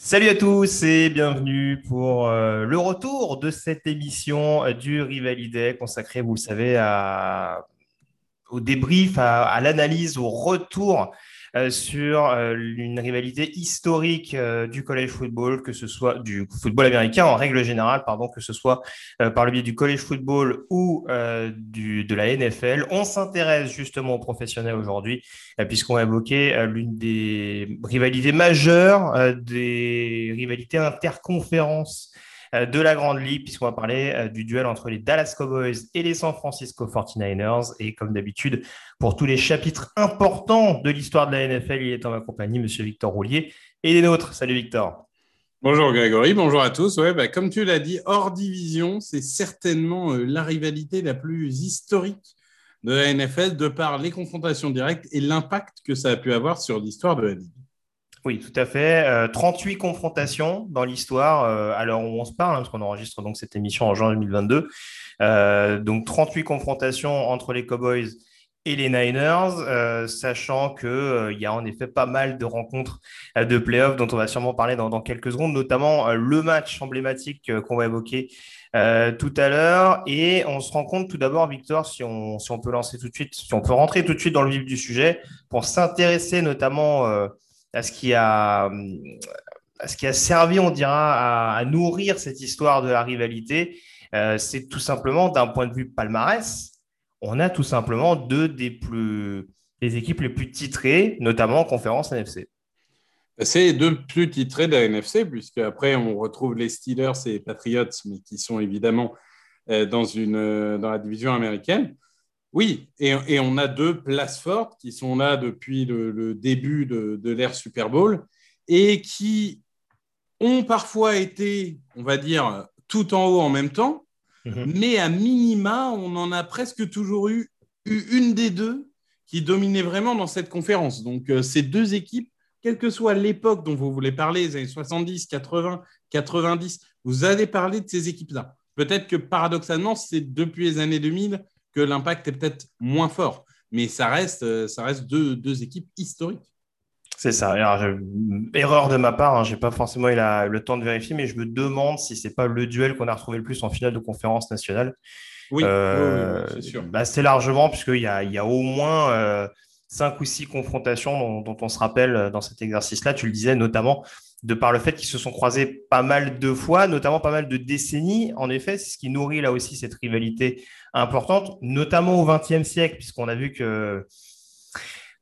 Salut à tous et bienvenue pour euh, le retour de cette émission euh, du Rivalité consacrée, vous le savez, au débrief, à, l'analyse, au retour sur euh, une rivalité historique euh, du college football, que ce soit du football américain en règle générale, pardon, que ce soit par le biais du college football ou de la NFL. On s'intéresse justement aux professionnels aujourd'hui, puisqu'on va évoquer l'une des rivalités majeures, des rivalités interconférences euh, de la Grande Ligue, puisqu'on va parler euh, du duel entre les Dallas Cowboys et les San Francisco 49ers. Et comme d'habitude, pour tous les chapitres importants de l'histoire de la NFL, il est en ma compagnie, Monsieur Victor Roulier, et les nôtres. Salut Victor. Bonjour Grégory, bonjour à tous. Ouais, bah, comme tu l'as dit, hors division, c'est certainement euh, la rivalité la plus historique de la NFL de par les confrontations directes et l'impact que ça a pu avoir sur l'histoire de la Ligue. Oui, tout à fait. 38 euh, confrontations dans l'histoire euh, à l'heure où on se parle, hein, parce qu'on enregistre donc cette émission en juin 2022. Euh, donc 38 confrontations entre les Cowboys et les Niners, sachant qu'il y a en effet pas mal de rencontres de playoffs dont on va sûrement parler dans, quelques secondes, notamment le match emblématique qu'on va évoquer tout à l'heure. Et on se rend compte tout d'abord, Victor, si on, si on peut lancer tout de suite, si on peut rentrer tout de suite dans le vif du sujet, pour s'intéresser notamment à ce qui a, ce qui a servi, on dira, à, nourrir cette histoire de la rivalité, euh, c'est tout simplement d'un point de vue palmarès, on a tout simplement deux des, plus, des équipes les plus titrées, notamment en conférence NFC. C'est deux plus titrés de la NFC, puisque après on retrouve les Steelers et les Patriots, mais qui sont évidemment euh, dans, une, euh, dans la division américaine. Oui, et, on a deux places fortes qui sont là depuis le, début de, l'ère Super Bowl et qui ont parfois été, on va dire, tout en haut en même temps, mhm. mais à minima, on en a presque toujours eu, une des deux qui dominait vraiment dans cette conférence. Donc, euh, ces deux équipes, quelle que soit l'époque dont vous voulez parler, les années 70, 80, 90, vous allez parler de ces équipes-là. Peut-être que paradoxalement, c'est depuis les années 2000 que l'impact est peut-être moins fort. Mais ça reste, euh, ça reste deux, deux équipes historiques. C'est ça. erreur de ma part, hein, je n'ai pas forcément eu le temps de vérifier, mais je me demande si ce n'est pas le duel qu'on a retrouvé le plus en finale de conférence nationale. Oui, euh, c'est sûr. Bah, c'est largement, puisqu'il y a, il y a au moins euh, cinq ou six confrontations dont, dont, on se rappelle dans cet exercice-là. Tu le disais notamment de par le fait qu'ils se sont croisés pas mal de fois, notamment pas mal de décennies. En effet, c'est ce qui nourrit là aussi cette rivalité importante, notamment au XXe siècle, puisqu'on a vu que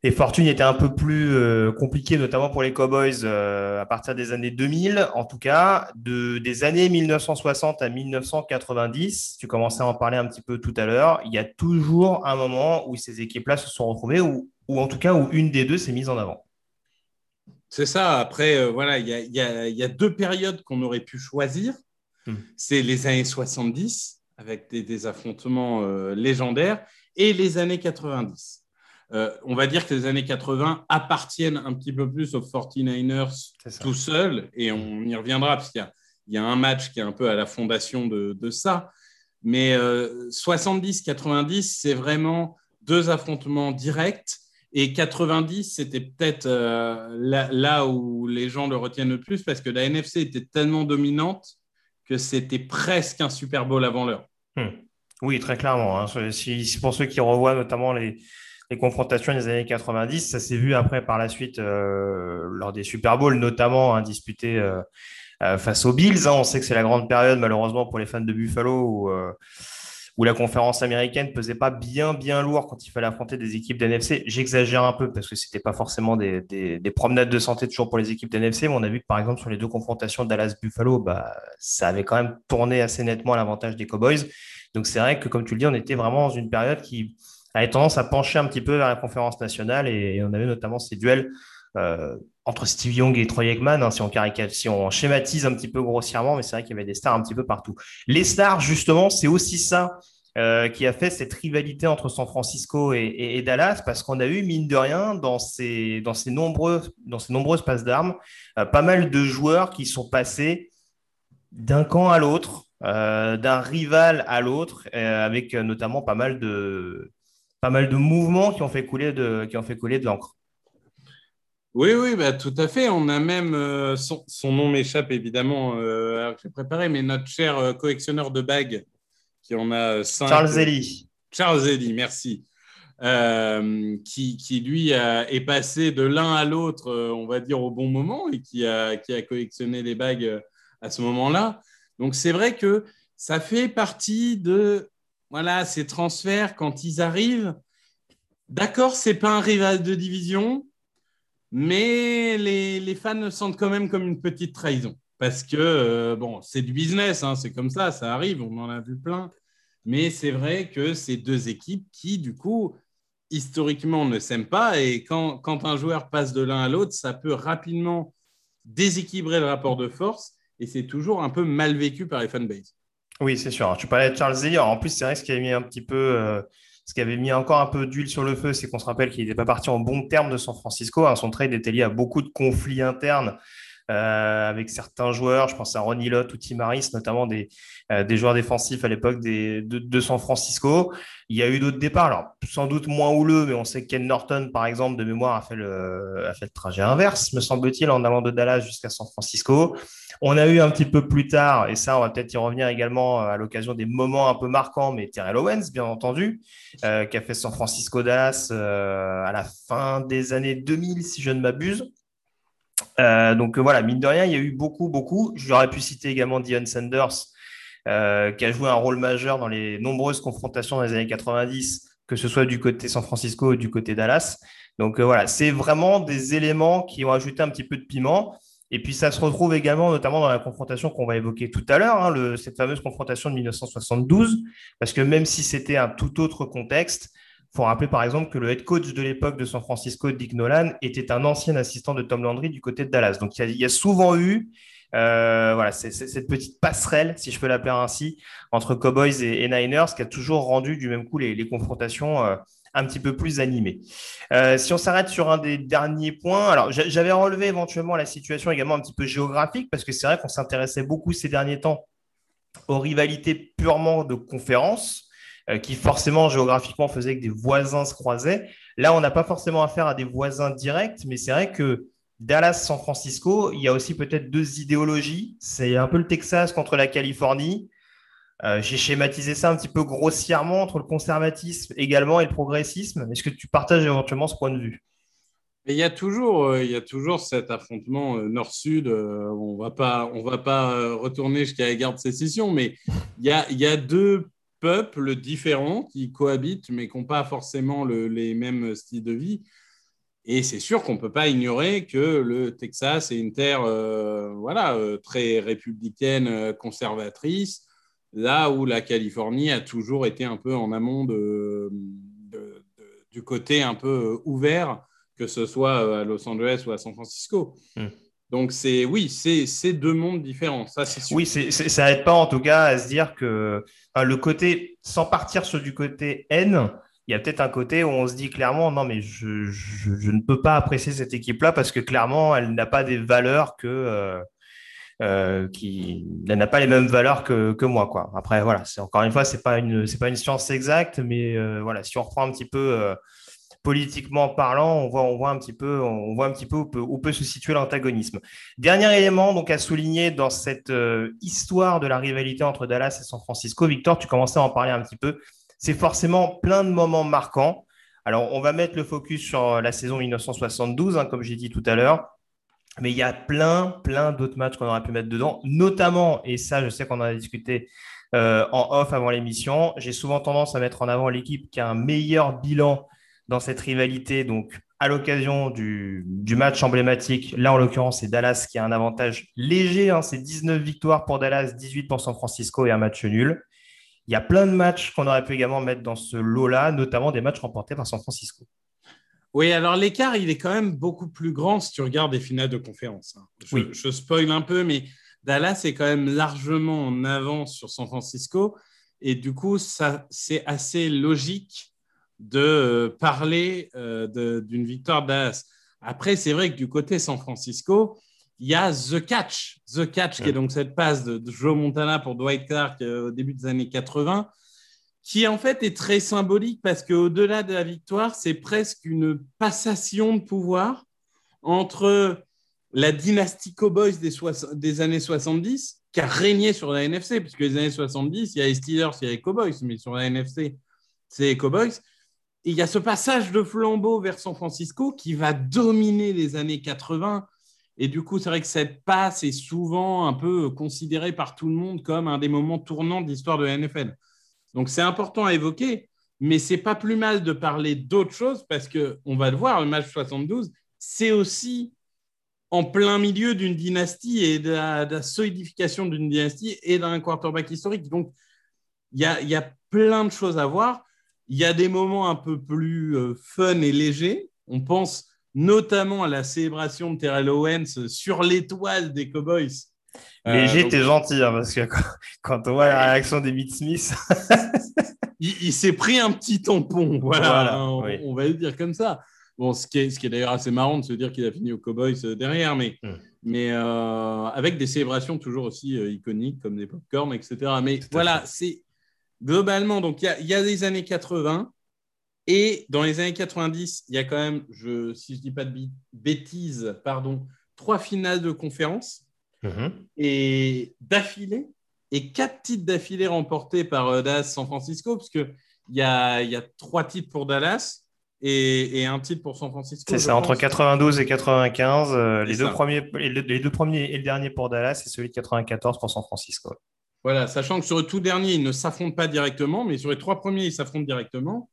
les fortunes étaient un peu plus euh, compliquées, notamment pour les Cowboys euh, à partir des années 2000. En tout cas, de, des années 1960 à 1990, tu commençais à en parler un petit peu tout à l'heure, il y a toujours un moment où ces équipes-là se sont retrouvées, ou, ou en tout cas où une des deux s'est mise en avant. C'est ça. Après, euh, voilà, il y, a, deux périodes qu'on aurait pu choisir. Hmm. C'est les années 70, avec des, affrontements euh, légendaires, et les années 90. Euh, on va dire que les années 80 appartiennent un petit peu plus aux 49ers tout seuls, et on y reviendra, parce qu'il y, a un match qui est un peu à la fondation de, de ça. Mais 70-90, c'est vraiment deux affrontements directs et 90, c'était peut-être euh, là, où les gens le retiennent le plus parce que la NFC était tellement dominante que c'était presque un Super Bowl avant l'heure. Hmm. Oui, très clairement. Hein. Si, pour ceux qui revoient notamment les, confrontations des années 90, ça s'est vu après par la suite euh, lors des Super Bowls, notamment hein, disputés euh, face aux Bills. Hein. On sait que c'est la grande période, malheureusement, pour les fans de Buffalo. Où, où la conférence américaine pesait pas bien, bien lourd quand il fallait affronter des équipes d'NFC. J'exagère un peu parce que c'était pas forcément des, promenades de santé toujours pour les équipes d'NFC, mais on a vu que par exemple sur les deux confrontations Dallas-Buffalo, bah, ça avait quand même tourné assez nettement à l'avantage des Cowboys. Donc c'est vrai que, comme tu le dis, on était vraiment dans une période qui avait tendance à pencher un petit peu vers la conférence nationale et, on avait notamment ces duels euh, entre Steve Young et Troy Aikman, hein, si, on si on schématise un petit peu grossièrement, mais c'est vrai qu'il y avait des stars un petit peu partout. Les stars, justement, c'est aussi ça euh, qui a fait cette rivalité entre San Francisco et, Dallas, parce qu'on a eu, mine de rien, dans ces, dans ces, nombreux, dans ces nombreuses passes d'armes, euh, pas mal de joueurs qui sont passés d'un camp à l'autre, euh, d'un rival à l'autre, avec notamment pas mal de, pas mal de mouvements qui ont fait couler de, qui ont fait couler de l'encre. Oui, oui, bah, tout à fait. On a même, euh, son, nom m'échappe évidemment, euh, j'ai préparé, mais notre cher collectionneur de bagues, qui en a cinq. Charles Zeli. Charles Zeli, merci. qui, qui, lui est passé de l'un à l'autre, on va dire, au bon moment et qui a, qui a collectionné les bagues à ce moment-là. Donc c'est vrai que ça fait partie de voilà, ces transferts quand ils arrivent. D'accord, c'est pas un rival de division, mais les, fans sentent quand même comme une petite trahison. Parce que, euh, bon, c'est du business, hein, c'est comme ça, ça arrive, on en a vu plein. Mais c'est vrai que c'est deux équipes qui, du coup, historiquement, ne s'aiment pas. Et quand, un joueur passe de l'un à l'autre, ça peut rapidement déséquilibrer le rapport de force. Et c'est toujours un peu mal vécu par les fanbases. Oui, c'est sûr. Tu parlais de Charles Zillier. En plus, c'est vrai ce qui avait mis un petit peu. Euh, ce qui avait mis encore un peu d'huile sur le feu, c'est qu'on se rappelle qu'il n'était pas parti en bon terme de San Francisco. Hein. Son trade était lié à beaucoup de conflits internes euh, avec certains joueurs. Je pense à Ronnie Lott ou Tim Harris, notamment des, euh, des joueurs défensifs à l'époque de, San Francisco. Il y a eu d'autres départs, alors sans doute moins houleux, mais on sait que Ken Norton, par exemple, de mémoire, a fait le, a fait le trajet inverse, me semble-t-il, en allant de Dallas jusqu'à San Francisco. On a eu un petit peu plus tard, et ça, on va peut-être y revenir également euh, à l'occasion des moments un peu marquants, mais Terrell Owens, bien entendu, qui a fait San Francisco-Dallas euh, à la fin des années 2000, si je ne m'abuse. Donc voilà, mine de rien, il y a eu beaucoup, beaucoup. J'aurais pu citer également Dion Sanders, qui a joué un rôle majeur dans les nombreuses confrontations dans les années 90, que ce soit du côté San Francisco ou du côté Dallas. Donc voilà, c'est vraiment des éléments qui ont ajouté un petit peu de piment. Et puis ça se retrouve également notamment dans la confrontation qu'on va évoquer tout à l'heure, hein, cette fameuse confrontation de 1972, parce que même si c'était un tout autre contexte, faut rappeler par exemple que le head coach de l'époque de San Francisco, Dick Nolan, était un ancien assistant de Tom Landry du côté de Dallas. Donc il y a, souvent eu euh, voilà, cette petite passerelle, si je peux l'appeler ainsi, entre Cowboys et, Niners, qui a toujours rendu du même coup les, confrontations euh, un petit peu plus animé. Euh, si on s'arrête sur un des derniers points, alors j'avais relevé éventuellement la situation également un petit peu géographique, parce que c'est vrai qu'on s'intéressait beaucoup ces derniers temps aux rivalités purement de conférence, euh, qui forcément géographiquement faisaient que des voisins se croisaient. Là, on n'a pas forcément affaire à des voisins directs, mais c'est vrai que Dallas-San Francisco, il y a aussi peut-être deux idéologies. C'est un peu le Texas contre la Californie. Euh, j'ai schématisé ça un petit peu grossièrement entre le conservatisme également et le progressisme. Est-ce que tu partages éventuellement ce point de vue? Il y a toujours, euh, il y a toujours cet affrontement euh, nord-sud. on va pas, va pas retourner jusqu'à la guerre de sécession, mais il y a, il y a deux peuples différents qui cohabitent, mais qui n'ont pas forcément les mêmes styles de vie. Et c'est sûr qu'on ne peut pas ignorer que le Texas est une terre voilà, très républicaine, conservatrice, là où la Californie a toujours été un peu en amont du côté un peu ouvert, que ce soit à Los Angeles ou à San Francisco. Hmm. Donc, c'est oui, c'est deux mondes différents. Ça, c'est Oui, ça n'aide pas en tout cas à se dire que le côté, sans partir sur du côté N, il y a peut-être un côté où on se dit clairement non, mais je, je, ne peux pas apprécier cette équipe-là parce que clairement, elle n'a pas des valeurs que. Euh, euh, qui n'a pas les mêmes valeurs que, que moi quoi. Après voilà, c'est encore une fois c'est pas une c'est pas une science exacte, mais euh, voilà si on reprend un petit peu politiquement parlant, on voit on voit un petit peu on voit un petit peu où peut, se situer l'antagonisme. Dernier élément donc à souligner dans cette histoire de la rivalité entre Dallas et San Francisco, Victor, tu commençais à en parler un petit peu. C'est forcément plein de moments marquants. Alors, on va mettre le focus sur la saison 1972, hein, comme j'ai dit tout à l'heure. Mais il y a plein, plein d'autres matchs qu'on aurait pu mettre dedans, notamment, et ça, je sais qu'on en a discuté euh, en off avant l'émission, j'ai souvent tendance à mettre en avant l'équipe qui a un meilleur bilan dans cette rivalité. Donc, à l'occasion du, match emblématique, là, en l'occurrence, c'est Dallas qui a un avantage léger. Hein, c'est 19 victoires pour Dallas, 18 pour San Francisco et un match nul. Il y a plein de matchs qu'on aurait pu également mettre dans ce lot-là, notamment des matchs remportés par San Francisco. Oui, alors l'écart, il est quand même beaucoup plus grand si tu regardes les finales de conférence. Hein. Je, oui. je spoil un peu, mais Dallas est quand même largement en avance sur San Francisco. Et du coup, ça, c'est assez logique de euh, parler euh, d'une victoire de Dallas. Après, c'est vrai que du côté San Francisco, il y a The Catch. The Catch, qui est donc cette passe de, Joe Montana pour Dwight Clark euh, au début des années 80 qui en fait est très symbolique parce qu'au-delà de la victoire, c'est presque une passation de pouvoir entre la dynastie Cowboys des, des, années 70 qui a régné sur la NFC, puisque les années 70, il y a les Steelers, il y a les Cowboys, mais sur la NFC, c'est les Cowboys. Il y a ce passage de flambeau vers San Francisco qui va dominer les années 80. Et du coup, c'est vrai que cette passe est souvent un peu considérée par tout le monde comme un des moments tournants de l'histoire de la NFL. Donc, c'est important à évoquer, mais c'est pas plus mal de parler d'autre chose parce que on va le voir, le match 72, c'est aussi en plein milieu d'une dynastie et de la, solidification d'une dynastie et d'un quarterback historique. Donc, il y a, plein de choses à voir. Il y a des moments un peu plus euh, fun et légers. On pense notamment à la célébration de Terrell Owens sur l'étoile des Cowboys. Euh, Léger, t'es gentil, hein, parce que quand, on voit la réaction des Smith. il, s'est pris un petit tampon, voilà, on, va le dire comme ça. Bon, ce qui est, ce qui est d'ailleurs assez marrant de se dire qu'il a fini aux Cowboys euh, derrière, mais, hmm. mais euh, avec des célébrations toujours aussi euh, iconiques comme des popcorn, etc. Mais voilà, c'est globalement, donc il y, y, a des années 80 et dans les années 90, il y a quand même, je, si je ne dis pas de bêtises, pardon, trois finales de conférence mm-hmm. et d'affilée et quatre titres d'affilée remportés par Dallas San Francisco, parce qu'il y a, y a trois titres pour Dallas et, un titre pour San Francisco. C'est ça, entre 92 et 95. Euh, les, deux premiers, les, deux premiers et le dernier pour Dallas, c'est celui de 94 pour San Francisco. Voilà, sachant que sur le tout dernier, ils ne s'affrontent pas directement, mais sur les trois premiers, ils s'affrontent directement.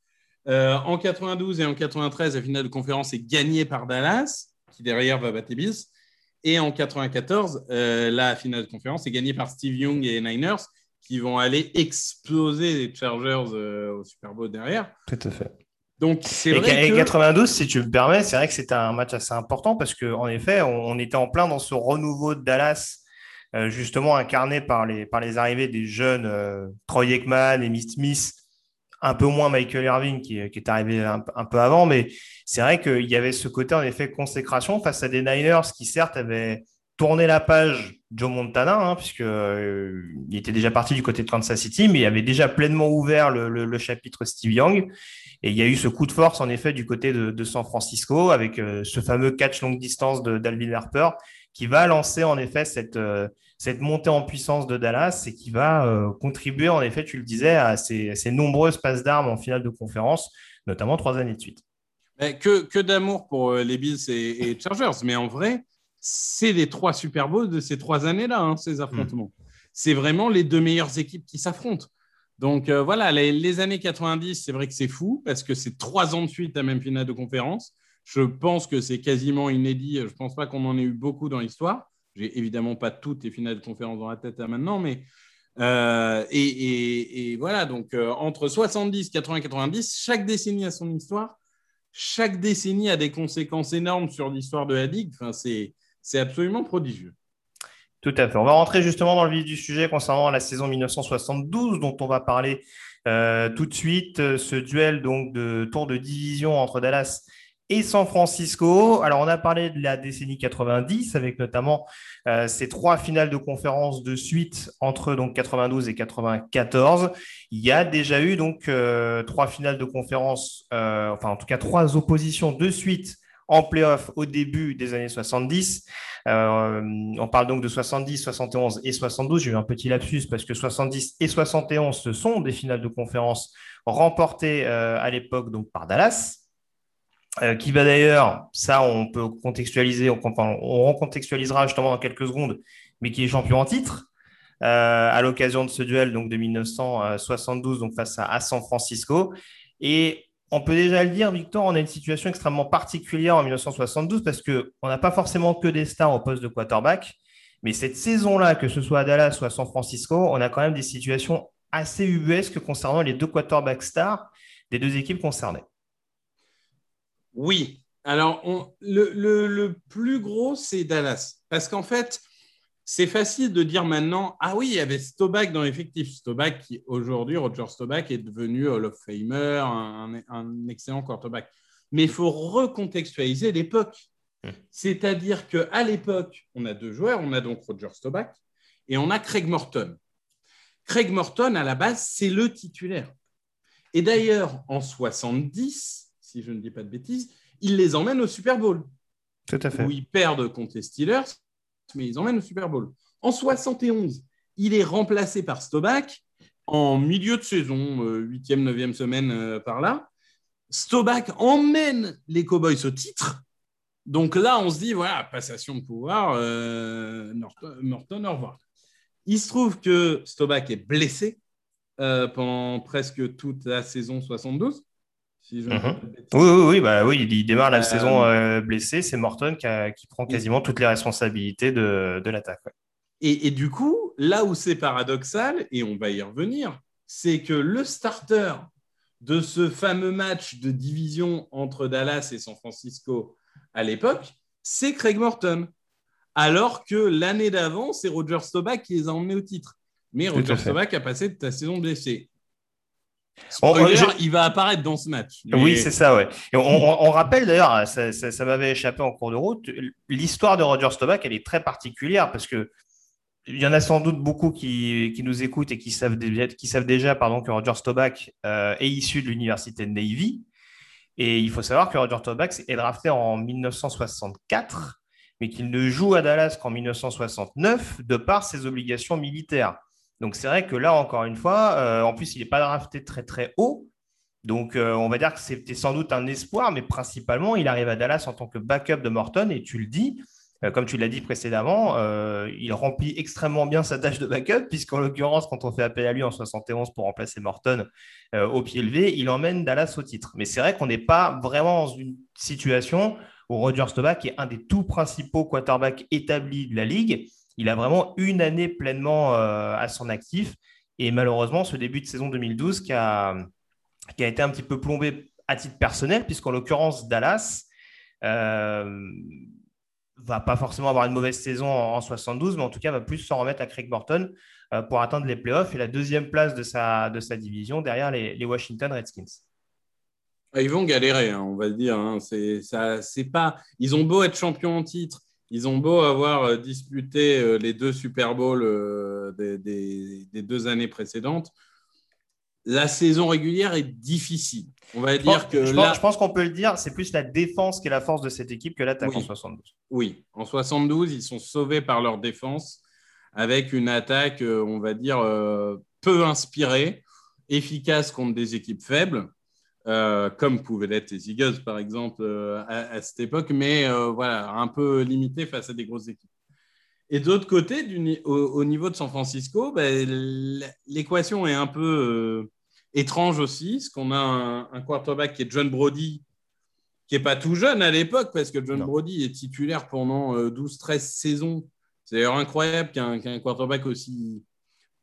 Euh, en 92 et en 93, la finale de conférence est gagnée par Dallas, qui derrière va battre Bills. Et en 94, euh, la finale de conférence est gagnée par Steve Young et Niners, qui vont aller exploser les Chargers au Super Bowl derrière. Tout à fait. Donc, c'est vrai. Et 92, si tu me permets, c'est vrai que c'était un match assez important parce qu'en effet, on, était en plein dans ce renouveau de Dallas, euh, justement incarné par les, par les arrivées des jeunes euh, Troy Aikman et Smith, un peu moins Michael Irving qui, est arrivé un, peu avant, mais c'est vrai qu'il y avait ce côté en effet consécration face à des Niners qui certes avaient tourné la page Joe Montana, hein, puisqu'il euh, était déjà parti du côté de Kansas City, mais il avait déjà pleinement ouvert le chapitre Steve Young. Et il y a eu ce coup de force, en effet, du côté de, San Francisco, avec euh, ce fameux catch longue distance d'Alvin Harper, qui va lancer, en effet, cette, euh, cette montée en puissance de Dallas et qui va euh, contribuer, en effet, tu le disais, à ces, nombreuses passes d'armes en finale de conférence, notamment trois années de suite. que, que d'amour pour les Bills et, Chargers, mais en vrai, c'est les trois Super Bowls de ces trois années-là, hein, ces affrontements. Mm. C'est vraiment les deux meilleures équipes qui s'affrontent. Donc euh, voilà, les, années 90, c'est vrai que c'est fou parce que c'est trois ans de suite la même finale de conférence. Je pense que c'est quasiment inédit. Je ne pense pas qu'on en ait eu beaucoup dans l'histoire. J'ai évidemment pas toutes les finales de conférence dans la tête à maintenant, mais euh, et, voilà. Donc euh, entre 70, 80, 90, chaque décennie a son histoire. Chaque décennie a des conséquences énormes sur l'histoire de la ligue. C'est absolument prodigieux. Tout à fait. On va rentrer justement dans le vif du sujet concernant la saison 1972 dont on va parler euh, tout de suite. Euh, ce duel donc de tour de division entre Dallas et San Francisco. Alors, on a parlé de la décennie 90 avec notamment euh, ces trois finales de conférence de suite entre donc 92 et 94. Il y a déjà eu donc trois finales de conférence, enfin en tout cas trois oppositions de suite en playoff au début des années 70. Euh, on parle donc de 70, 71 et 72. J'ai eu un petit lapsus parce que 70 et 71, ce sont des finales de conférence remportées euh, à l'époque donc par Dallas. Euh, qui va d'ailleurs, ça on peut contextualiser, on, on recontextualisera justement dans quelques secondes, mais qui est champion en titre à l'occasion de ce duel donc de 1972 donc face à, à San Francisco. Et on peut déjà le dire, Victor, on a une situation extrêmement particulière en 1972 parce qu'on n'a pas forcément que des stars au poste de quarterback. Mais cette saison-là, que ce soit à Dallas ou à San Francisco, on a quand même des situations assez ubuesques concernant les deux quarterbacks stars des deux équipes concernées. Oui. Alors, le, plus gros, c'est Dallas. Parce qu'en fait, c'est facile de dire maintenant, ah oui, il y avait Staubach dans l'effectif. Staubach, qui aujourd'hui, Roger Staubach est devenu Hall of Famer, un, excellent quarterback. Mais il faut recontextualiser l'époque. Hmm. C'est-à-dire qu'à l'époque, on a deux joueurs. On a donc Roger Staubach et on a Craig Morton. Craig Morton, à la base, c'est le titulaire. Et d'ailleurs, en 70, si je ne dis pas de bêtises, il les emmène au Super Bowl. Tout à fait. où ils perdent contre les Steelers, mais ils emmènent au Super Bowl. En 71, il est remplacé par Staubach en milieu de saison, 8e, 9e semaine par là. Staubach emmène les Cowboys au titre. Donc là, on se dit, voilà, passation de pouvoir, Norton, au revoir. Il se trouve que Staubach est blessé euh, pendant presque toute la saison 72. Mhm. oui, oui, oui, bah, oui, il démarre la euh, saison euh, blessé. C'est Morton qui, prend quasiment toutes les responsabilités de, l'attaque. Et, du coup, là où c'est paradoxal, et on va y revenir, c'est que le starter de ce fameux match de division entre Dallas et San Francisco à l'époque, c'est Craig Morton alors que l'année d'avant, c'est Roger Staubach qui les a emmenés au titre. Mais Roger Staubach a passé de ta saison blessée. Il va apparaître dans ce match. Oui, c'est ça, ouais. on, rappelle d'ailleurs, ça, m'avait échappé en cours de route, l'histoire de Roger Staubach, elle est très particulière parce que il y en a sans doute beaucoup qui, nous écoutent et qui savent, qui savent déjà pardon, que Roger Staubach euh, est issu de l'université de Navy. Et il faut savoir que Roger Staubach est drafté en 1964 mais qu'il ne joue à Dallas qu'en 1969 de par ses obligations militaires. Donc c'est vrai que là, encore une fois, euh, en plus, il n'est pas drafté très très haut. Donc euh, on va dire que c'était sans doute un espoir, mais principalement, il arrive à Dallas en tant que backup de Morton, et tu le dis, euh, comme tu l'as dit précédemment, il remplit extrêmement bien sa tâche de backup, puisqu'en l'occurrence, quand on fait appel à lui en 71 pour remplacer Morton au pied levé, il emmène Dallas au titre. Mais c'est vrai qu'on n'est pas vraiment dans une situation Roger Staubach est un des tout principaux quarterbacks établis de la ligue. Il a vraiment une année pleinement euh, à son actif. Et malheureusement, ce début de saison 2012 qui a, été un petit peu plombé à titre personnel, puisqu'en l'occurrence, Dallas euh, va pas forcément avoir une mauvaise saison en, 72, mais en tout cas va plus s'en remettre à Craig Morton euh, pour atteindre les playoffs et la deuxième place de sa, division derrière les Washington Redskins. Ah, ils vont galérer, hein, on va dire. Hein. Ils ont beau être champions en titre, ils ont beau avoir euh, disputé euh, les deux Super Bowls euh, des, deux années précédentes. La saison régulière est difficile. On va dire que je, pense, je pense qu'on peut le dire, c'est plus la défense qui est la force de cette équipe que l'attaque en 72. Oui, en 72, ils sont sauvés par leur défense avec une attaque, on va dire, peu inspirée, efficace contre des équipes faibles. Euh, comme pouvaient l'être les Eagles, par exemple, euh, à, cette époque, mais euh, voilà, un peu limité face à des grosses équipes. Et d'autre côté, au, niveau de San Francisco, ben, l'équation est un peu étrange aussi, parce qu'on a un, quarterback qui est John Brody, qui n'est pas tout jeune à l'époque, parce que John Brody est titulaire pendant 12-13 saisons. C'est d'ailleurs incroyable qu'un quarterback aussi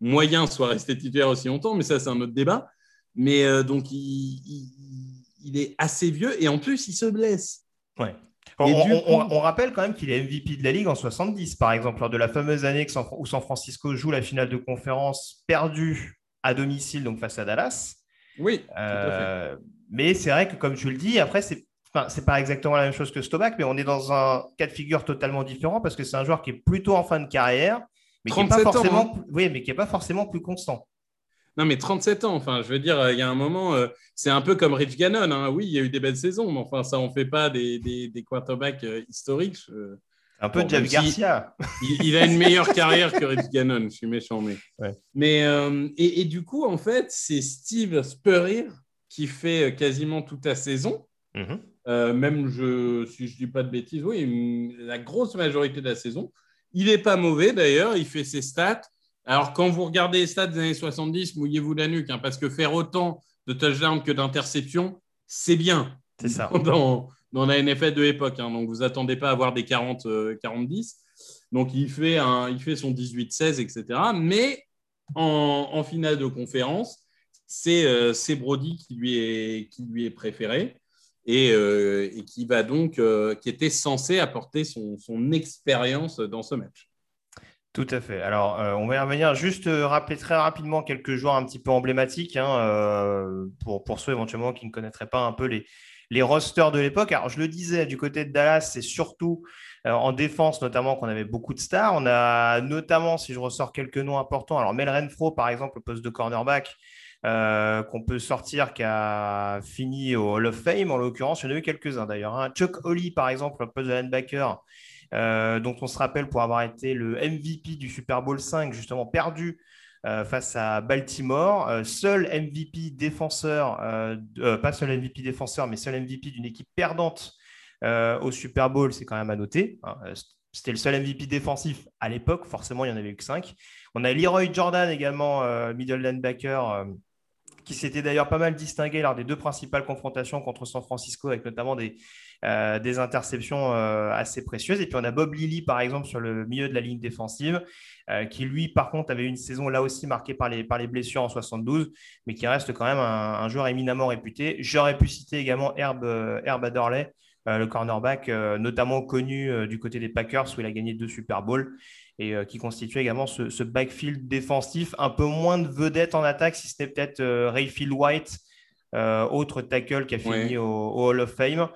moyen soit resté titulaire aussi longtemps, mais ça, c'est un autre débat. Mais euh, donc, il, est assez vieux et en plus, il se blesse. Ouais. On, rappelle quand même qu'il est MVP de la Ligue en 70, par exemple, lors de la fameuse année où San Francisco joue la finale de conférence perdue à domicile, donc face à Dallas. Oui. Euh, mais c'est vrai que, comme tu le dis, après, c'est Enfin, c'est pas exactement la même chose que Stobac, mais on est dans un cas de figure totalement différent parce que c'est un joueur qui est plutôt en fin de carrière, mais qui n'est pas, forcément... Hein. oui, mais qui est pas forcément plus constant. Non, mais 37 ans, enfin, je veux dire, il y a un moment, euh, c'est un peu comme Rich Gannon. Hein. Oui, il y a eu des belles saisons, mais enfin, ça, on ne fait pas des, des, quarterbacks euh, historiques. Un peu Jeff Garcia. Il, a une meilleure carrière que Rich Gannon, je suis méchant. Mais, mais euh, et, du coup, en fait, c'est Steve Spurrier qui fait quasiment toute la saison. Mm-hmm. même, je, si je ne dis pas de bêtises, oui, la grosse majorité de la saison. Il n'est pas mauvais d'ailleurs, il fait ses stats. Alors, quand vous regardez les stats des années 70, mouillez-vous la nuque, hein, parce que faire autant de touchdowns que d'interceptions, c'est bien. C'est ça. Dans, dans, la NFL de l'époque. Hein. donc, vous attendez pas à avoir des 40, 40-10. Euh, donc, il fait, un, il fait son 18-16, etc. Mais en, finale de conférence, euh, c'est Brody qui lui est, qui lui est préféré. Et, euh, et qui va donc, qui était censé apporter son, son expérience dans ce match. Tout à fait. Alors, euh, on va y revenir. Juste euh, rappeler très rapidement quelques joueurs un petit peu emblématiques hein, euh, pour, pour ceux éventuellement qui ne connaîtraient pas un peu les, rosters de l'époque. Alors, je le disais, du côté de Dallas, c'est surtout en défense notamment qu'on avait beaucoup de stars. On a notamment, si je ressors quelques noms importants, alors Mel Renfro, par exemple, au poste de cornerback, qu'on peut sortir qui a fini au Hall of Fame. En l'occurrence, il y en a eu quelques-uns d'ailleurs. Hein. Chuck Holly, par exemple, un poste de linebacker, dont on se rappelle pour avoir été le MVP du Super Bowl 5, justement perdu face à Baltimore. seul MVP défenseur, pas seul MVP défenseur, mais seul MVP d'une équipe perdante au Super Bowl, c'est quand même à noter. Hein. C'était le seul MVP défensif à l'époque, forcément, il n'y en avait eu que 5. On a Leroy Jordan également, euh, middle linebacker, euh, qui s'était d'ailleurs pas mal distingué lors des deux principales confrontations contre San Francisco, avec notamment des, euh, des interceptions assez précieuses. Et puis on a Bob Lilly, par exemple, sur le milieu de la ligne défensive, qui lui, par contre, avait une saison là aussi marquée par les, blessures en 72, mais qui reste quand même un, joueur éminemment réputé. J'aurais pu citer également Herb, Herb euh, le cornerback, euh, notamment connu euh, du côté des Packers où il a gagné deux Super Bowls et qui constitue également ce, backfield défensif, un peu moins de vedettes en attaque, si ce n'est peut-être Rayfield White, autre tackle qui a fini au, Hall of Fame.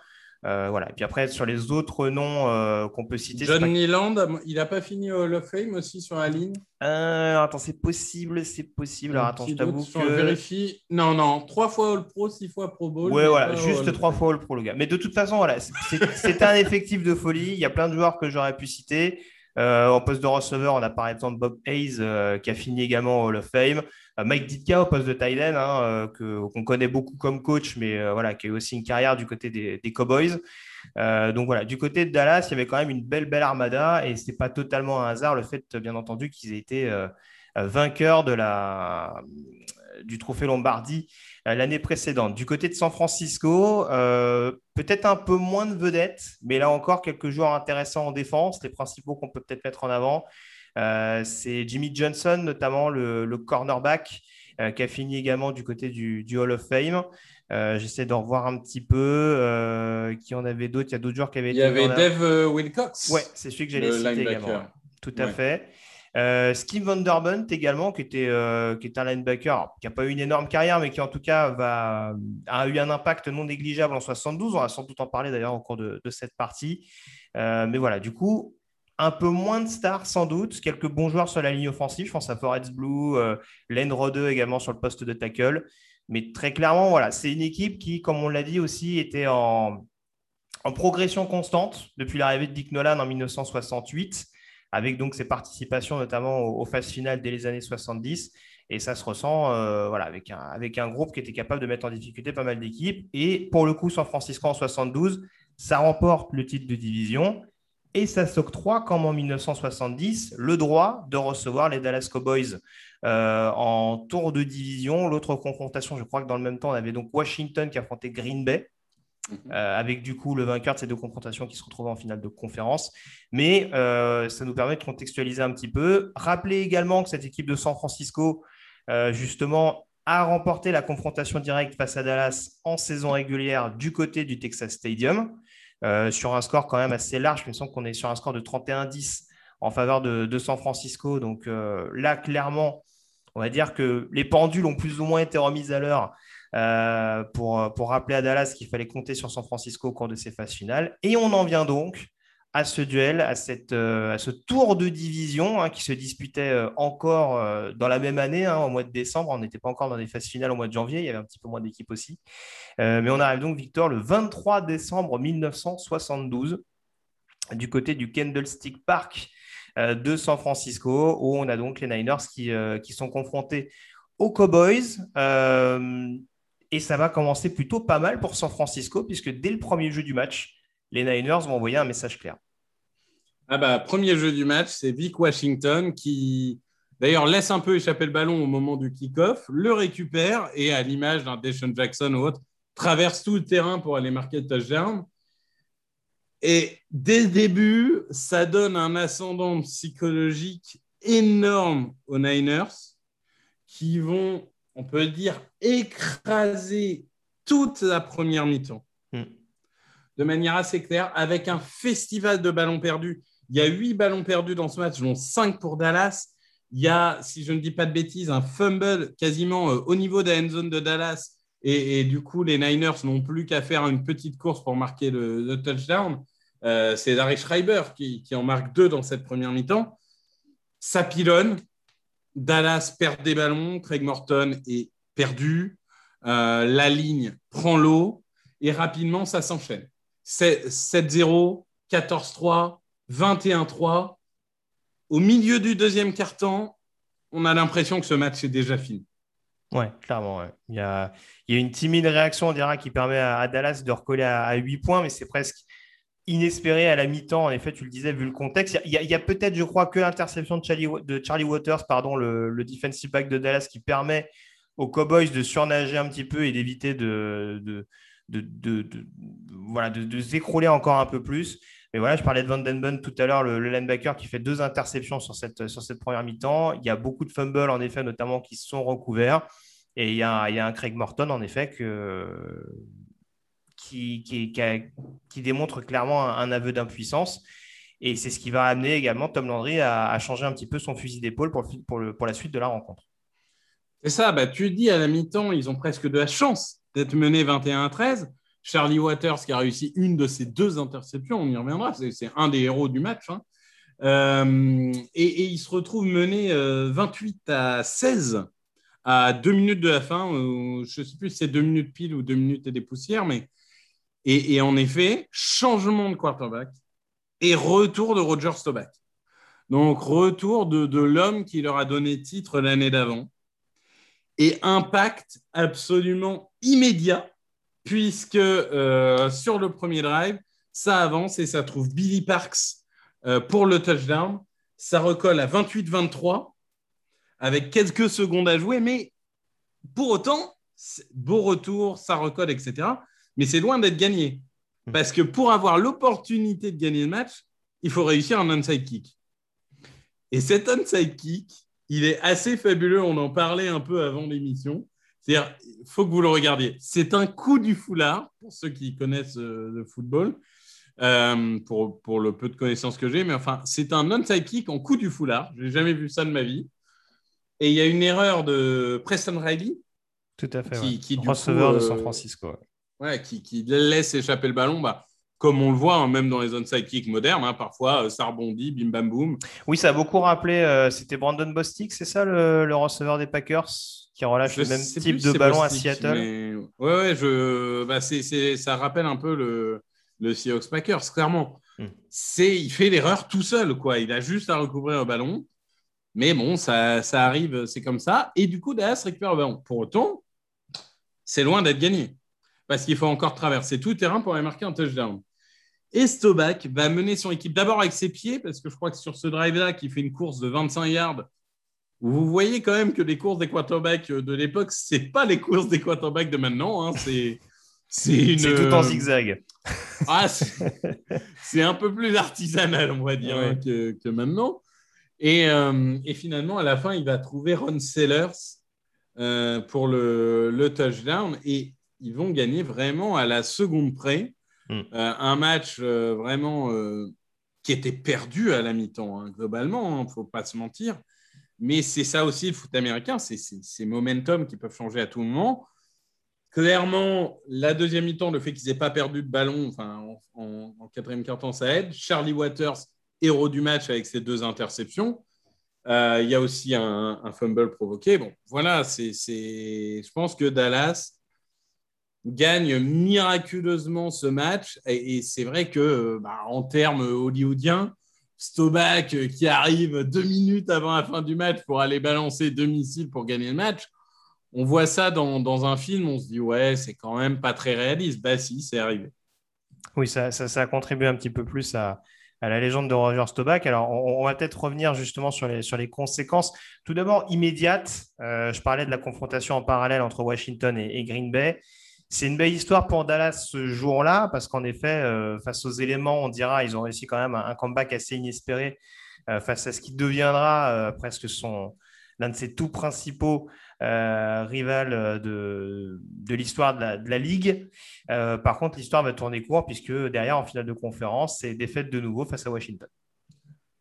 Euh, voilà. Et puis après, sur les autres noms euh, qu'on peut citer. John Niland, il n'a pas fini au Hall of Fame aussi sur la ligne? Euh, Attends, c'est possible, c'est possible. Alors attends, je t'avoue que. Vérifie. Non, non, trois fois All Pro, six fois Pro Bowl. Ouais, voilà, juste trois fois All Pro, le gars. Mais de toute façon, voilà, c'est un effectif de folie. Il y a plein de joueurs que j'aurais pu citer. En poste de receveur, on a par exemple Bob Hayes qui a fini également au Hall of Fame. Euh, Mike Ditka au poste de Thailand, hein, euh, qu'on connaît beaucoup comme coach, mais euh, voilà, qui a eu aussi une carrière du côté des, Cowboys. donc voilà, du côté de Dallas, il y avait quand même une belle, belle armada et ce n'est pas totalement un hasard le fait, bien entendu, qu'ils aient été de la, du trophée Lombardie l'année précédente. Du côté de San Francisco, peut-être un peu moins de vedettes, mais là encore, quelques joueurs intéressants en défense, les principaux qu'on peut peut-être mettre en avant. Euh, c'est Jimmy Johnson, notamment le, cornerback, euh, qui a fini également du côté du, Hall of Fame. Euh, j'essaie d'en revoir un petit peu. qui en avait d'autres Il y a d'autres joueurs qui avaient Il y avait Dave Wilcox. Ouais, c'est celui que j'allais citer également. Tout à fait. Euh, Steve Vanderbunt également, qui était, qui est un linebacker qui n'a pas eu une énorme carrière, mais qui en tout cas va, a eu un impact non négligeable en 72. On va sans doute en parler d'ailleurs au cours de, cette partie. mais voilà, du coup, un peu moins de stars sans doute, quelques bons joueurs sur la ligne offensive, je pense à Forest Blue, euh, Len Rode également sur le poste de tackle. Mais très clairement, voilà, c'est une équipe qui, comme on l'a dit aussi, était en, progression constante depuis l'arrivée de Dick Nolan en 1968, avec donc ses participations notamment aux, phases finales dès les années 70. Et ça se ressent euh, voilà, avec, un, avec un groupe qui était capable de mettre en difficulté pas mal d'équipes. Et pour le coup, San Francisco en 72, ça remporte le titre de division et ça s'octroie, comme en 1970, le droit de recevoir les Dallas Cowboys euh, en tour de division. L'autre confrontation, je crois que dans le même temps, on avait donc Washington qui affrontait Green Bay. Mhm. Euh, avec du coup le vainqueur de ces deux confrontations qui se retrouvent en finale de conférence. Mais euh, ça nous permet de contextualiser un petit peu. Rappelez également que cette équipe de San Francisco, justement, a remporté la confrontation directe face à Dallas en saison régulière du côté du Texas Stadium. Euh, sur un score quand même assez large. Il me semble qu'on est sur un score de 31-10 en faveur de, San Francisco. Donc euh, là, clairement, on va dire que les pendules ont plus ou moins été remises à l'heure euh, pour, rappeler à Dallas qu'il fallait compter sur San Francisco au cours de ces phases finales. Et on en vient donc à ce duel, à, cette, euh, à ce tour de division hein, qui se disputait euh, encore dans la même année, hein, au mois de décembre. On n'était pas encore dans des phases finales au mois de janvier, il y avait un petit peu moins d'équipes aussi. mais on arrive donc, Victor, le 23 décembre 1972, du côté du Candlestick Park de San Francisco, où on a donc les Niners qui, qui sont confrontés aux Cowboys. Et ça va commencer plutôt pas mal pour San Francisco, puisque dès le premier jeu du match, les Niners vont envoyer un message clair. Ah bah, premier jeu du match, c'est Vic Washington qui, d'ailleurs, laisse un peu échapper le ballon au moment du kick-off, le récupère et, à l'image d'un Deshaun Jackson ou autre, traverse tout le terrain pour aller marquer le touchdown. Et dès le début, ça donne un ascendant psychologique énorme aux Niners qui vont, on peut dire, écraser toute la première mi-temps. Hmm. De manière assez claire, avec un festival de ballons perdus il y a huit ballons perdus dans ce match, dont cinq pour Dallas. Il y a, si je ne dis pas de bêtises, un fumble quasiment euh, au niveau de la end zone de Dallas. Et, du coup, les Niners n'ont plus qu'à faire une petite course pour marquer le, touchdown. Euh, c'est Larry Schreiber qui, en marque deux dans cette première mi-temps. Ça pilonne. Dallas perd des ballons. Craig Morton est perdu. la ligne prend l'eau et rapidement, ça s'enchaîne. 7-0, 14-3, 21-3. Au milieu du deuxième quart-temps, on a l'impression que ce match est déjà fini. Ouais, clairement. Il, y a, une timide réaction, on dira, qui permet à, Dallas de recoller à, 8 points, mais c'est presque inespéré à la mi-temps. En effet, tu le disais, vu le contexte. Il y a, peut-être, je crois, que l'interception de Charlie, Waters, pardon, le, defensive back de Dallas, qui permet aux Cowboys de surnager un petit peu et d'éviter de, de, s'écrouler encore un peu plus. Mais voilà, je parlais de Van Den tout à l'heure, le, linebacker qui fait deux interceptions sur cette, sur cette première mi-temps. Il y a beaucoup de fumbles, en effet, notamment qui sont recouverts. Et il y a, il y a un Craig Morton, en effet, que, qui, qui, qui, démontre clairement un, aveu d'impuissance. Et c'est ce qui va amener également Tom Landry à, changer un petit peu son fusil d'épaule pour, pour, la suite de la rencontre. C'est ça, bah, tu dis à la mi-temps, ils ont presque de la chance d'être mené 21 à 13. Charlie Waters qui a réussi une de ses deux interceptions, on y reviendra, c'est un des héros du match. Hein. Euh, et, il se retrouve mené 28 euh, à 16 à deux minutes de la fin. je ne sais plus si c'est deux minutes pile ou deux minutes et des poussières, mais et, en effet, changement de quarterback et retour de Roger Staubach. Donc retour de, l'homme qui leur a donné titre l'année d'avant et impact absolument immédiat, puisque euh, sur le premier drive, ça avance et ça trouve Billy Parks euh, pour le touchdown. Ça recolle à 28-23 avec quelques secondes à jouer, mais pour autant, beau retour, ça recolle, etc. Mais c'est loin d'être gagné. Hmm. Parce que pour avoir l'opportunité de gagner le match, il faut réussir un onside kick. Et cet onside kick, il est assez fabuleux. On en parlait un peu avant l'émission. C'est-à-dire, il faut que vous le regardiez. C'est un coup du foulard, pour ceux qui connaissent euh, le football, euh, pour, pour, le peu de connaissances que j'ai. Mais enfin, c'est un onside kick en coup du foulard. Je n'ai jamais vu ça de ma vie. Et il y a une erreur de Preston Riley. Tout à fait. Qui, qui Receveur de San Francisco. Ouais, qui, qui, laisse échapper le ballon. Bah, comme on le voit hein, même dans les onside kicks modernes, hein, parfois euh, ça rebondit, bim bam boum. Oui, ça a beaucoup rappelé, euh, c'était Brandon Bostic, c'est ça le, receveur des Packers qui relâche le même type de ballon à Seattle Oui, ouais, je... Bah, ça rappelle un peu le, le Seahawks Packers, clairement. Hmm. C'est, il fait l'erreur tout seul, quoi. Il a juste à recouvrir le ballon. Mais bon, ça, ça arrive, c'est comme ça. Et du coup, Dallas récupère le ballon. Pour autant, c'est loin d'être gagné. Parce qu'il faut encore traverser tout le terrain pour aller marquer un touchdown. Et Stobach va mener son équipe d'abord avec ses pieds, parce que je crois que sur ce drive-là, qui fait une course de 25 yards, vous voyez quand même que les courses des quarterbacks de l'époque, ce n'est pas les courses des quarterbacks de maintenant. Hein. C'est, c'est, tout en zigzag. Ah, c'est, un peu plus artisanal, on va dire, hein, que, maintenant. Et, euh, et, finalement, à la fin, il va trouver Ron Sellers euh, pour le, le touchdown. Et ils vont gagner vraiment à la seconde près. Mm. Euh, un match euh, vraiment euh, qui était perdu à la mi-temps, hein, globalement, il hein, ne faut pas se mentir. Mais c'est ça aussi le foot américain, c'est ces momentum qui peuvent changer à tout moment. Clairement, la deuxième mi-temps, le fait qu'ils n'aient pas perdu de ballon enfin, en, quatrième quart-temps, ça aide. Charlie Waters, héros du match avec ses deux interceptions. Il y a aussi un, un, fumble provoqué. Bon, voilà, c'est, je pense que Dallas gagne miraculeusement ce match. Et, c'est vrai que, bah, en termes hollywoodiens, Stobach euh, qui arrive deux minutes avant la fin du match pour aller balancer deux missiles pour gagner le match, on voit ça dans, un film, on se dit ouais, c'est quand même pas très réaliste. Bah si, c'est arrivé. Oui, ça, ça, a contribué un petit peu plus à, la légende de Roger Staubach. Alors, on, va peut-être revenir justement sur les, conséquences. Tout d'abord, immédiate. Euh, je parlais de la confrontation en parallèle entre Washington et Green Bay. C'est une belle histoire pour Dallas ce jour-là, parce qu'en effet, euh, face aux éléments, on dira, ils ont réussi quand même un, comeback assez inespéré euh, face à ce qui deviendra euh, presque l'un de ses tout principaux rivales de, de l'histoire de la, Ligue. par contre, l'histoire va tourner court, puisque derrière, en finale de conférence, c'est défaite de nouveau face à Washington.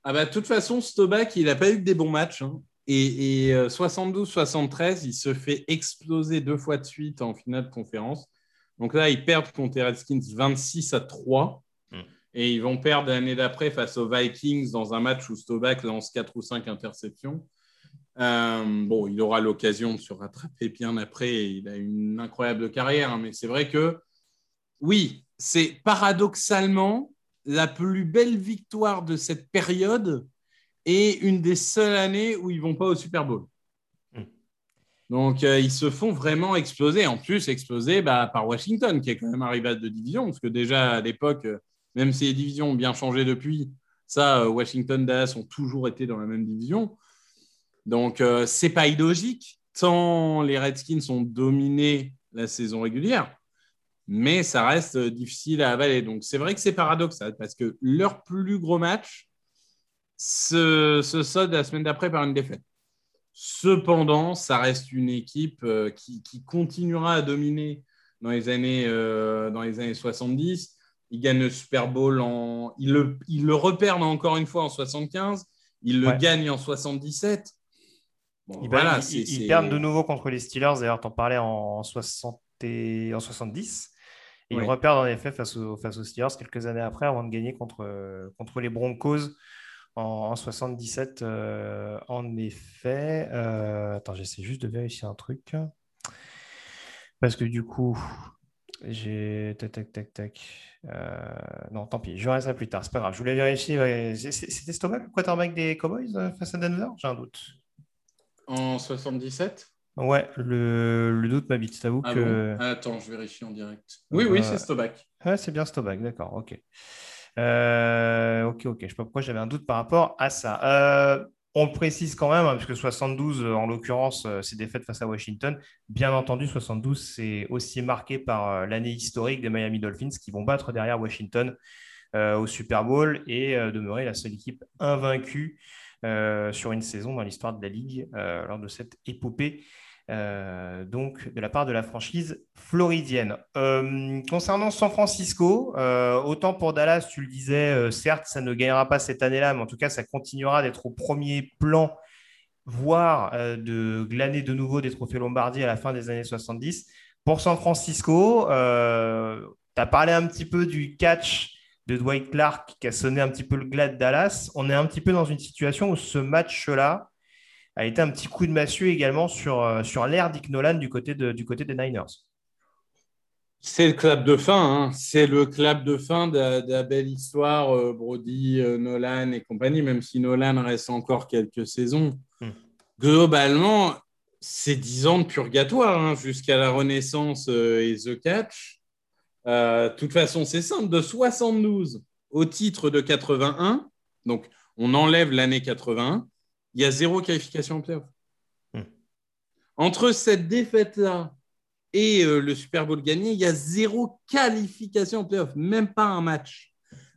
Ah bah, de toute façon, Stobach, il n'a pas eu que des bons matchs. Hein. Et, 72-73, euh, il se fait exploser deux fois de suite en finale de conférence. Donc là, ils perdent contre les Redskins 26 à 3. Hmm. Et ils vont perdre l'année d'après face aux Vikings dans un match où Staubach lance 4 ou 5 interceptions. bon, il aura l'occasion de se rattraper bien après. Il a une incroyable carrière, hein, mais c'est vrai que oui, c'est paradoxalement la plus belle victoire de cette période et une des seules années où ils vont pas au Super Bowl. Hmm. Donc, euh, ils se font vraiment exploser. En plus, exploser bah, par Washington, qui est quand même un rival de division, parce que déjà à l'époque, euh, même si les divisions ont bien changé depuis, ça, euh, Washington, Dallas ont toujours été dans la même division. Donc, c'est pas illogique, tant les Redskins ont dominé la saison régulière, mais ça reste difficile à avaler. Donc, c'est vrai que c'est paradoxal, parce que leur plus gros match, se, se la semaine d'après par une défaite. Cependant, ça reste une équipe euh, qui, continuera à dominer dans les années, euh, dans les années 70. Ils gagnent le Super Bowl en. Ils le, ils le reperdent encore une fois en 75. Ils le gagnent en 77. ils, voilà, perdent de nouveau contre les Steelers. D'ailleurs, tu en parlais en, 60 en 70. Et ils reperdent en effet face, face aux Steelers quelques années après avant de gagner contre, contre les Broncos en, 77, euh, en effet. Euh, attends, j'essaie juste de vérifier un truc. Parce que du coup, j'ai. Tac, tac, tac, tac. Euh, non, tant pis, je verrai ça plus tard. C'est pas grave. Je voulais vérifier. C'était Stomach, le quarterback des Cowboys face à Denver? J'ai un doute. En 77 Ouais, le, le doute m'habite. T'avoue ah que. Attends, je vérifie en direct. Oui, oui, c'est Stomach. Ouais, c'est bien Stomach, d'accord, ok. Euh, ok, ok. Je ne sais pas pourquoi j'avais un doute par rapport à ça. Euh, on précise quand même, hein, puisque 72, en l'occurrence, euh, c'est défaite face à Washington. Bien entendu, 72, c'est aussi marqué par l'année historique des Miami Dolphins qui vont battre derrière Washington au Super Bowl et demeurer la seule équipe invaincue sur une saison dans l'histoire de la Ligue lors de cette épopée euh, donc de la part de la franchise floridienne. Euh, concernant San Francisco, euh, autant pour Dallas, tu le disais, certes, ça ne gagnera pas cette année-là, mais en tout cas, ça continuera d'être au premier plan, voire de glaner de nouveau des trophées Lombardi à la fin des années 70. Pour San Francisco, tu as parlé un petit peu du catch de Dwight Clark qui a sonné un petit peu le glas de Dallas. On est un petit peu dans une situation où ce match-là, a été un petit coup de massue également sur, euh, sur l'ère Dick Nolan du côté, de, du côté des Niners. C'est le club de fin, hein. c'est le club de fin de, la belle histoire, euh, Brody, euh, Nolan et compagnie, même si Nolan reste encore quelques saisons. Hmm. Globalement, c'est dix ans de purgatoire hein, jusqu'à la Renaissance et The Catch. De toute façon, c'est simple, de 72 au titre de 81, donc on enlève l'année 81, il y a zéro qualification en playoff. Hmm. Entre cette défaite-là et euh, le Super Bowl gagné, il y a zéro qualification en playoff, même pas un match.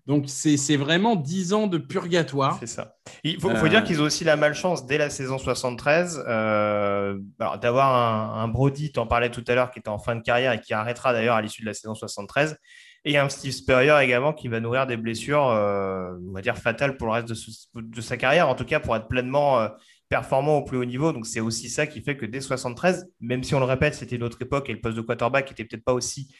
Donc, c'est vraiment 10 ans de purgatoire. C'est ça. Il faut, dire euh. qu'ils ont aussi la malchance, dès la saison 73, euh, d'avoir un, un, Brody, tu en parlais tout à l'heure, qui était en fin de carrière et qui arrêtera d'ailleurs à l'issue de la saison 73. Et un Steve Spurrier également qui va nourrir des blessures, euh, on va dire, fatales pour le reste de, sa carrière, en tout cas pour être pleinement euh, performant au plus haut niveau. Donc c'est aussi ça qui fait que dès 73, même si on le répète, c'était une autre époque et le poste de quarterback n'était peut-être pas aussi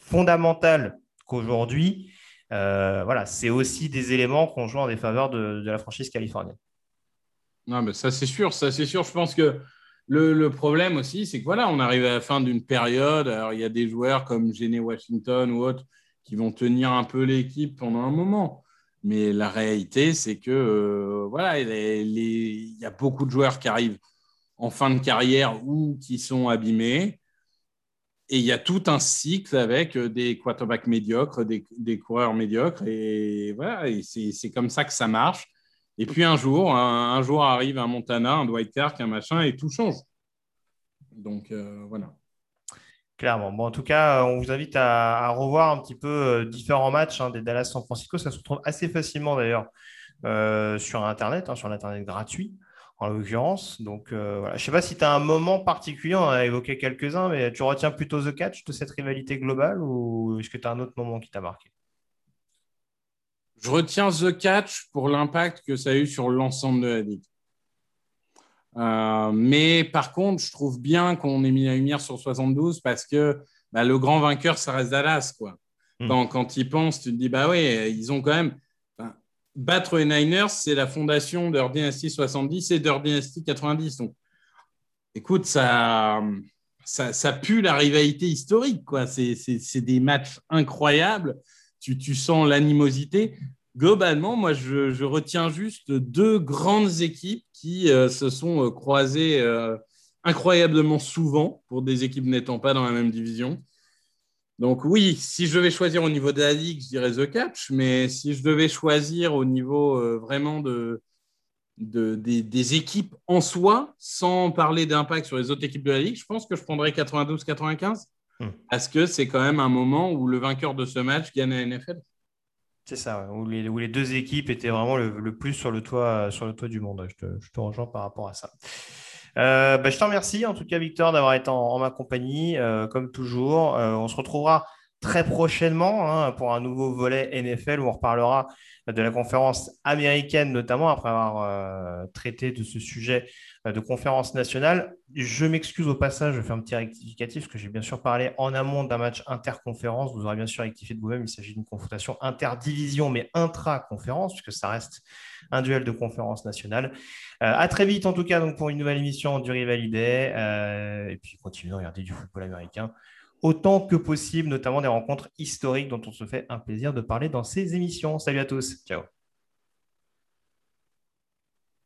fondamental qu'aujourd'hui, euh, voilà, c'est aussi des éléments qu'on joue en défaveur de, de la franchise californienne. Non, mais ça c'est sûr, ça c'est sûr. Je pense que le, problème aussi, c'est que voilà, on arrive à la fin d'une période. Alors, il y a des joueurs comme Gene Washington ou autres qui vont tenir un peu l'équipe pendant un moment. Mais la réalité, c'est que euh, voilà, il y a beaucoup de joueurs qui arrivent en fin de carrière ou qui sont abîmés. Et il y a tout un cycle avec des quarterbacks médiocres, des, coureurs médiocres. Et voilà, c'est comme ça que ça marche. Et puis un jour, un, jour arrive un Montana, un Dwight Clark, un machin, et tout change. Donc euh, voilà. Clairement. Bon, en tout cas, on vous invite à, revoir un petit peu euh, différents matchs hein, des Dallas San Francisco. Ça se retrouve assez facilement d'ailleurs euh, sur Internet, hein, sur l'Internet gratuit en l'occurrence. Donc voilà. Je ne sais pas si tu as un moment particulier, on a évoqué quelques-uns, mais tu retiens plutôt The Catch de cette rivalité globale ou est-ce que tu as un autre moment qui t'a marqué? Je retiens The Catch pour l'impact que ça a eu sur l'ensemble de la ligue. Euh, mais par contre, je trouve bien qu'on ait mis la lumière sur 72 parce que bah, le grand vainqueur, ça reste Dallas. Quoi. Hmm. Quand, quand ils pensent, tu te dis, bah oui, ils ont quand même. battre les Niners, c'est la fondation de leur dynastie 70 et de leur dynastie 90. Donc, écoute, ça, ça, pue la rivalité historique. quoi. C'est des matchs incroyables. Tu, sens l'animosité. Globalement, moi, je, retiens juste deux grandes équipes qui euh, se sont euh, croisées euh, incroyablement souvent pour des équipes n'étant pas dans la même division. Donc oui, si je devais choisir au niveau de la ligue, je dirais The Catch, mais si je devais choisir au niveau vraiment de, des, équipes en soi, sans parler d'impact sur les autres équipes de la ligue, je pense que je prendrais 92-95, hmm. Parce que c'est quand même un moment où le vainqueur de ce match gagne la NFL. C'est ça, où, les, où, les, deux équipes étaient vraiment le, plus sur le, toit, sur le toit du monde. Je te, je te rejoins par rapport à ça. Euh, bah, je te remercie en tout cas, Victor, d'avoir été en, ma compagnie, euh, comme toujours. Euh, on se retrouvera très prochainement hein, pour un nouveau volet NFL où on reparlera de la conférence américaine, notamment après avoir traité de ce sujet de conférence nationale. Je m'excuse au passage, je fais un petit rectificatif, parce que j'ai bien sûr parlé en amont d'un match interconférence. Vous aurez bien sûr rectifié de vous-même, il s'agit d'une confrontation interdivision, mais intra-conférence, puisque ça reste un duel de conférence nationale. Euh, à très vite, en tout cas, donc, pour une nouvelle émission du Rivalité. Euh, et puis, continuez à regarder du football américain autant que possible, notamment des rencontres historiques dont on se fait un plaisir de parler dans ces émissions. Salut à tous. Ciao.